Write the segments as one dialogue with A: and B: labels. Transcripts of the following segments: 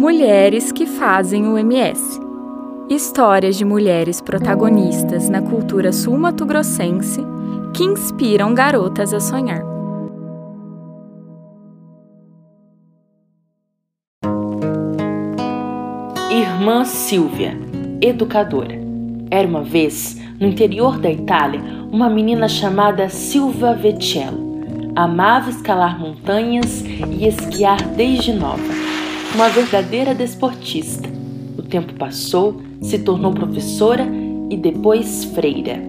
A: Mulheres que fazem o MS. Histórias de mulheres protagonistas na cultura sul-mato-grossense que inspiram garotas a sonhar.
B: Irmã Silvia, educadora. Era uma vez, no interior da Itália, uma menina chamada Silva Vecchiello. Amava escalar montanhas e esquiar desde nova uma verdadeira desportista. O tempo passou, se tornou professora e depois freira.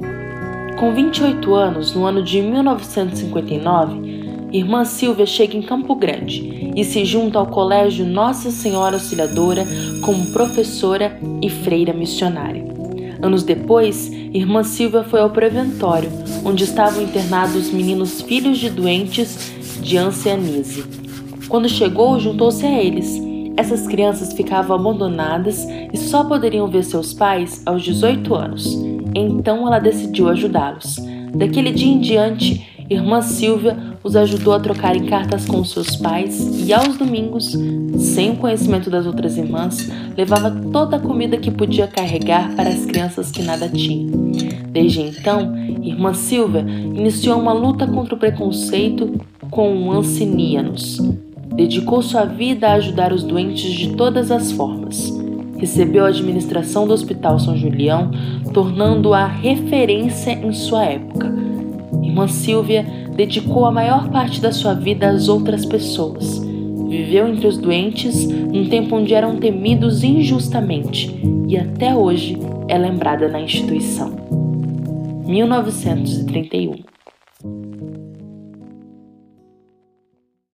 B: Com 28 anos, no ano de 1959, Irmã Silvia chega em Campo Grande e se junta ao Colégio Nossa Senhora Auxiliadora como professora e freira missionária. Anos depois, Irmã Silvia foi ao preventório, onde estavam internados meninos filhos de doentes de ancianize. Quando chegou, juntou-se a eles essas crianças ficavam abandonadas e só poderiam ver seus pais aos 18 anos. Então ela decidiu ajudá-los. Daquele dia em diante, irmã Silvia os ajudou a trocarem cartas com seus pais e aos domingos, sem o conhecimento das outras irmãs, levava toda a comida que podia carregar para as crianças que nada tinham. Desde então, irmã Silvia iniciou uma luta contra o preconceito com ancianos, Dedicou sua vida a ajudar os doentes de todas as formas. Recebeu a administração do Hospital São Julião, tornando-a referência em sua época. Irmã Silvia dedicou a maior parte da sua vida às outras pessoas. Viveu entre os doentes num tempo onde eram temidos injustamente e até hoje é lembrada na instituição. 1931